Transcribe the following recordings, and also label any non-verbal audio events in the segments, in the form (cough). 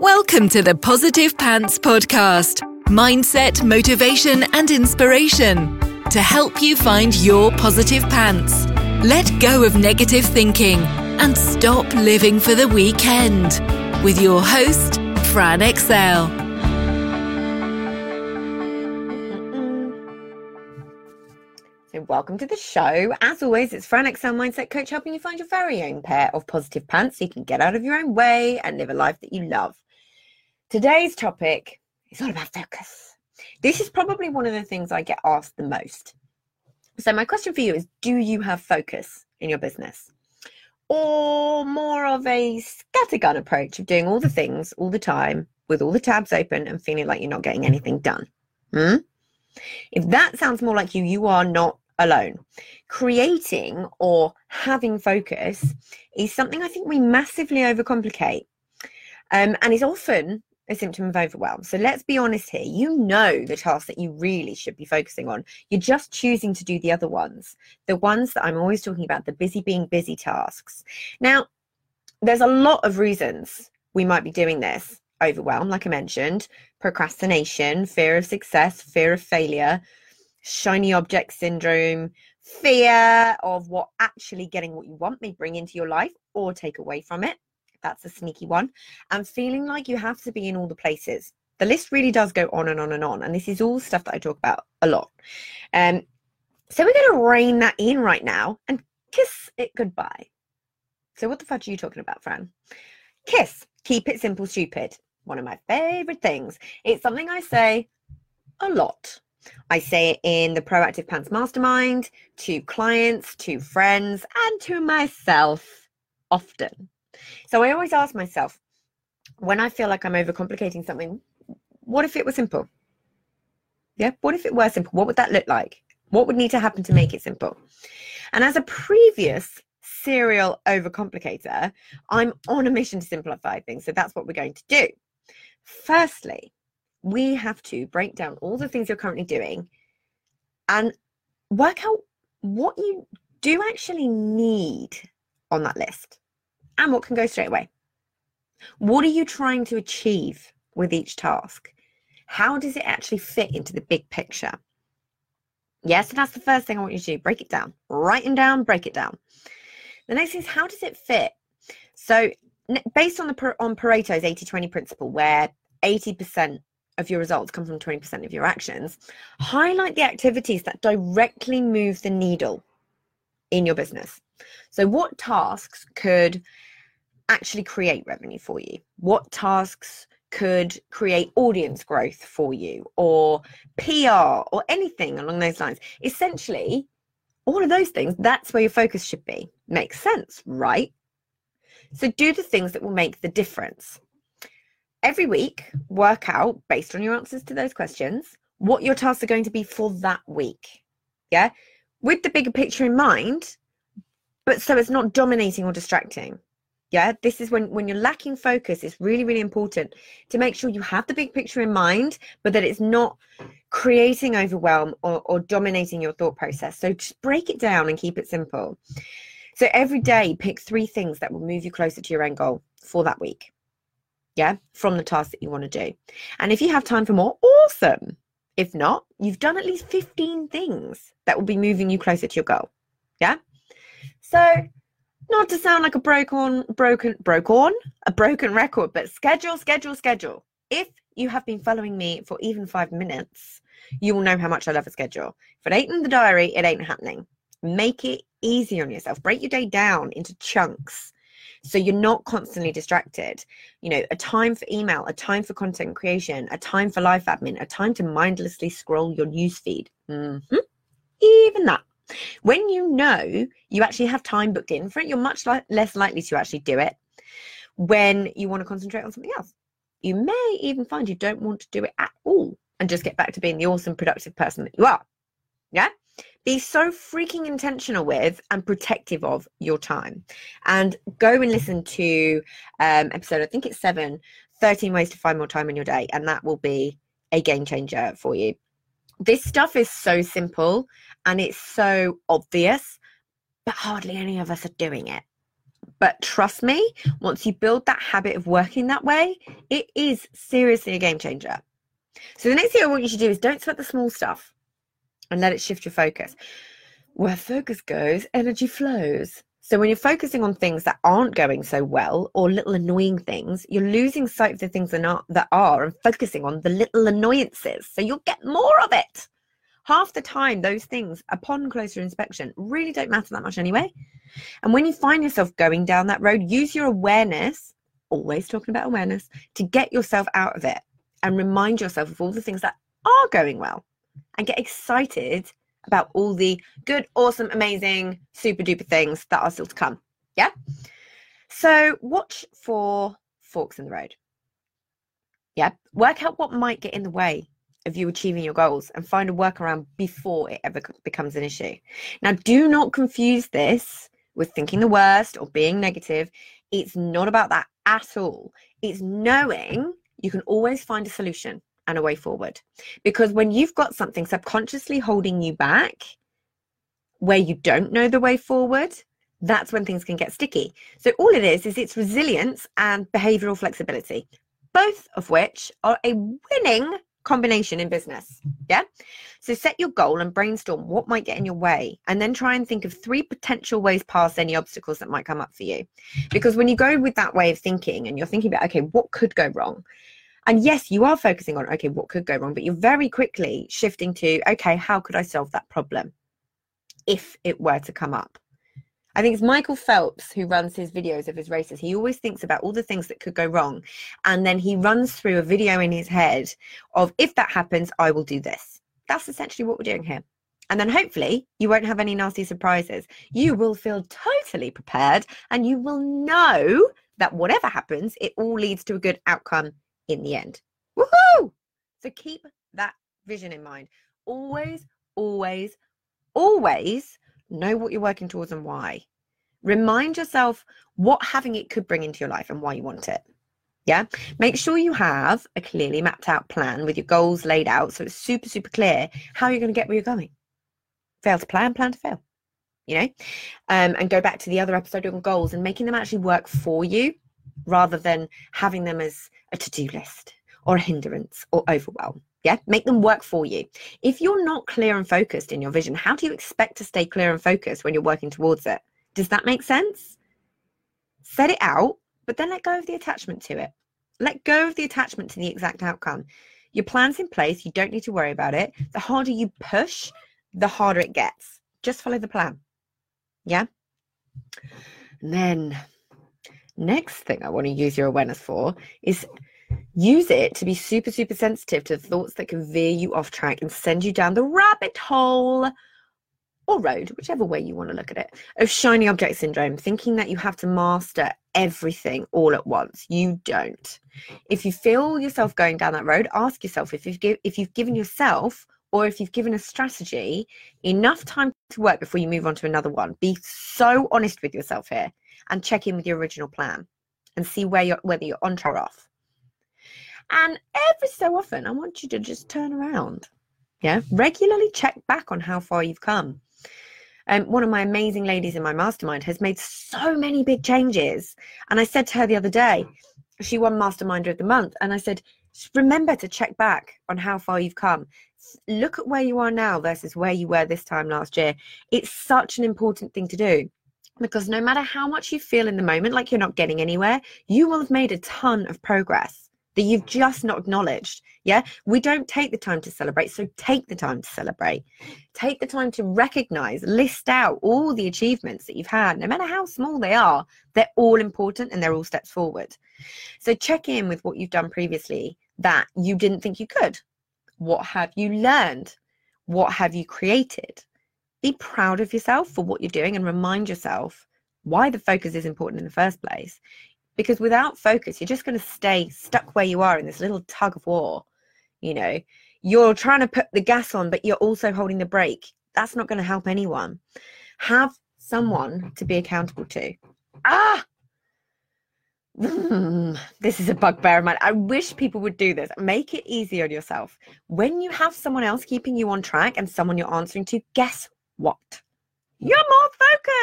Welcome to the Positive Pants Podcast mindset, motivation, and inspiration to help you find your positive pants. Let go of negative thinking and stop living for the weekend. With your host, Fran Excell. So, welcome to the show. As always, it's Fran Excell Mindset Coach helping you find your very own pair of positive pants so you can get out of your own way and live a life that you love. Today's topic is all about focus. This is probably one of the things I get asked the most. So, my question for you is Do you have focus in your business? Or more of a scattergun approach of doing all the things all the time with all the tabs open and feeling like you're not getting anything done? Hmm? If that sounds more like you, you are not alone. Creating or having focus is something I think we massively overcomplicate. Um, and is often a symptom of overwhelm. So let's be honest here. You know the tasks that you really should be focusing on. You're just choosing to do the other ones, the ones that I'm always talking about, the busy being busy tasks. Now, there's a lot of reasons we might be doing this overwhelm, like I mentioned, procrastination, fear of success, fear of failure, shiny object syndrome, fear of what actually getting what you want may bring into your life or take away from it that's a sneaky one. And feeling like you have to be in all the places. The list really does go on and on and on. And this is all stuff that I talk about a lot. Um, so we're going to rein that in right now and kiss it goodbye. So what the fudge are you talking about, Fran? Kiss. Keep it simple, stupid. One of my favorite things. It's something I say a lot. I say it in the Proactive Pants Mastermind to clients, to friends, and to myself often. So I always ask myself, when I feel like I'm overcomplicating something, what if it were simple? Yeah, what if it were simple? What would that look like? What would need to happen to make it simple? And as a previous serial overcomplicator, I'm on a mission to simplify things. So that's what we're going to do. Firstly, we have to break down all the things you're currently doing and work out what you do actually need on that list and what can go straight away. What are you trying to achieve with each task? How does it actually fit into the big picture? Yes, so that's the first thing I want you to do. Break it down. Write it down, break it down. The next thing is how does it fit? So based on the on Pareto's 80-20 principle, where 80% of your results come from 20% of your actions, highlight the activities that directly move the needle in your business. So what tasks could actually create revenue for you? What tasks could create audience growth for you or PR or anything along those lines? Essentially, all of those things, that's where your focus should be. Makes sense, right? So do the things that will make the difference. Every week, work out based on your answers to those questions what your tasks are going to be for that week. Yeah. With the bigger picture in mind, but so it's not dominating or distracting yeah this is when when you're lacking focus it's really really important to make sure you have the big picture in mind but that it's not creating overwhelm or, or dominating your thought process. So just break it down and keep it simple. So every day pick three things that will move you closer to your end goal for that week. Yeah from the task that you want to do. And if you have time for more awesome! If not you've done at least 15 things that will be moving you closer to your goal. Yeah? So not to sound like a broken, broken, broken, a broken record, but schedule, schedule, schedule. If you have been following me for even five minutes, you will know how much I love a schedule. If it ain't in the diary, it ain't happening. Make it easy on yourself. Break your day down into chunks so you're not constantly distracted. You know, a time for email, a time for content creation, a time for life admin, a time to mindlessly scroll your newsfeed. Mm-hmm. Even that. When you know you actually have time booked in for it, you're much li- less likely to actually do it when you want to concentrate on something else. You may even find you don't want to do it at all and just get back to being the awesome, productive person that you are. Yeah? Be so freaking intentional with and protective of your time. And go and listen to um, episode, I think it's seven, 13 ways to find more time in your day. And that will be a game changer for you. This stuff is so simple and it's so obvious, but hardly any of us are doing it. But trust me, once you build that habit of working that way, it is seriously a game changer. So the next thing I want you to do is don't sweat the small stuff and let it shift your focus. Where focus goes, energy flows. So when you're focusing on things that aren't going so well or little annoying things, you're losing sight of the things that are, that are and focusing on the little annoyances. So you'll get more of it. Half the time, those things, upon closer inspection, really don't matter that much anyway. And when you find yourself going down that road, use your awareness, always talking about awareness, to get yourself out of it and remind yourself of all the things that are going well and get excited about all the good, awesome, amazing, super duper things that are still to come. Yeah. So watch for forks in the road. Yeah. Work out what might get in the way of you achieving your goals and find a workaround before it ever becomes an issue. Now, do not confuse this with thinking the worst or being negative. It's not about that at all. It's knowing you can always find a solution and a way forward. Because when you've got something subconsciously holding you back, where you don't know the way forward, that's when things can get sticky. So, all it is, is it's resilience and behavioral flexibility, both of which are a winning combination in business. Yeah. So, set your goal and brainstorm what might get in your way, and then try and think of three potential ways past any obstacles that might come up for you. Because when you go with that way of thinking and you're thinking about, okay, what could go wrong? And yes, you are focusing on, okay, what could go wrong? But you're very quickly shifting to, okay, how could I solve that problem if it were to come up? I think it's Michael Phelps who runs his videos of his races. He always thinks about all the things that could go wrong. And then he runs through a video in his head of, if that happens, I will do this. That's essentially what we're doing here. And then hopefully you won't have any nasty surprises. You will feel totally prepared and you will know that whatever happens, it all leads to a good outcome in the end. Woohoo! So keep that vision in mind. Always, always, always know what you're working towards and why. Remind yourself what having it could bring into your life and why you want it. Yeah. Make sure you have a clearly mapped out plan with your goals laid out so it's super, super clear how you're going to get where you're going. Fail to plan, plan to fail. You know, um, and go back to the other episode on goals and making them actually work for you rather than having them as a to do list or a hindrance or overwhelm. Yeah, make them work for you. If you're not clear and focused in your vision, how do you expect to stay clear and focused when you're working towards it? Does that make sense? Set it out, but then let go of the attachment to it. Let go of the attachment to the exact outcome. Your plan's in place, you don't need to worry about it. The harder you push, the harder it gets. Just follow the plan. Yeah? And then Next thing I want to use your awareness for is use it to be super, super sensitive to thoughts that can veer you off track and send you down the rabbit hole or road, whichever way you want to look at it, of shiny object syndrome, thinking that you have to master everything all at once. You don't. If you feel yourself going down that road, ask yourself if you've, give, if you've given yourself or if you've given a strategy enough time to work before you move on to another one. Be so honest with yourself here and check in with your original plan and see where you're whether you're on track or off. And every so often, I want you to just turn around. Yeah, regularly check back on how far you've come. Um, one of my amazing ladies in my mastermind has made so many big changes. And I said to her the other day, she won Masterminder of the Month. And I said, remember to check back on how far you've come. Look at where you are now versus where you were this time last year. It's such an important thing to do because no matter how much you feel in the moment like you're not getting anywhere, you will have made a ton of progress that you've just not acknowledged. Yeah, we don't take the time to celebrate, so take the time to celebrate. Take the time to recognize, list out all the achievements that you've had, no matter how small they are, they're all important and they're all steps forward. So check in with what you've done previously that you didn't think you could. What have you learned? What have you created? Be proud of yourself for what you're doing and remind yourself why the focus is important in the first place. Because without focus, you're just going to stay stuck where you are in this little tug of war. You know, you're trying to put the gas on, but you're also holding the brake. That's not going to help anyone. Have someone to be accountable to. Ah! (laughs) this is a bugbear of mine. I wish people would do this. Make it easy on yourself. When you have someone else keeping you on track and someone you're answering to, guess what? You're more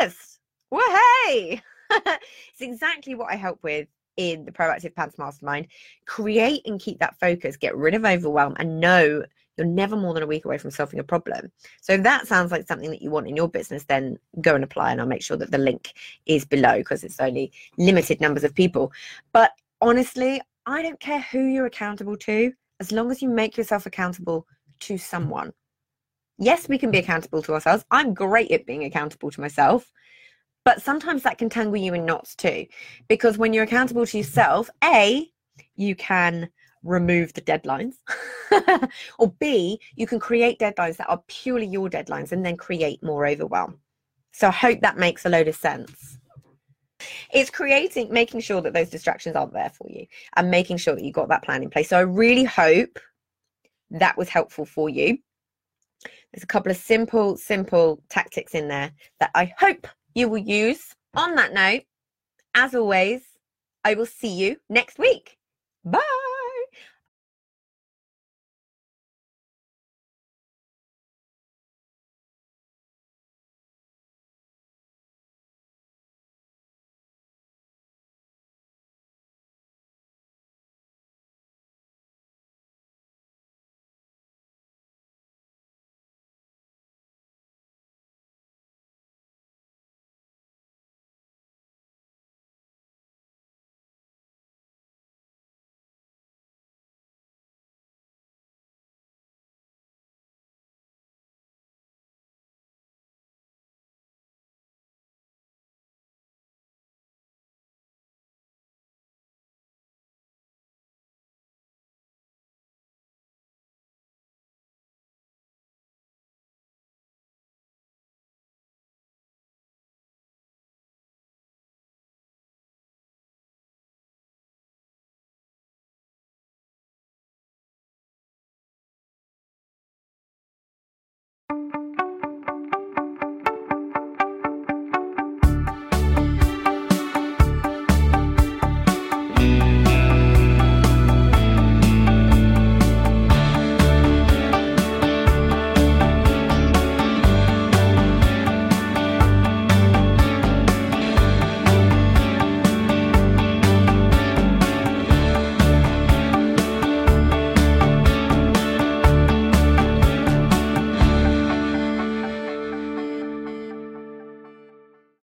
focused. Well, hey. (laughs) it's exactly what I help with in the Proactive Pants Mastermind. Create and keep that focus, get rid of overwhelm, and know you're never more than a week away from solving a problem. So if that sounds like something that you want in your business, then go and apply. And I'll make sure that the link is below because it's only limited numbers of people. But honestly, I don't care who you're accountable to, as long as you make yourself accountable to someone. Yes, we can be accountable to ourselves. I'm great at being accountable to myself. But sometimes that can tangle you in knots too. Because when you're accountable to yourself, A, you can remove the deadlines. (laughs) or B, you can create deadlines that are purely your deadlines and then create more overwhelm. So I hope that makes a load of sense. It's creating, making sure that those distractions aren't there for you and making sure that you got that plan in place. So I really hope that was helpful for you. There's a couple of simple, simple tactics in there that I hope you will use. On that note, as always, I will see you next week. Bye.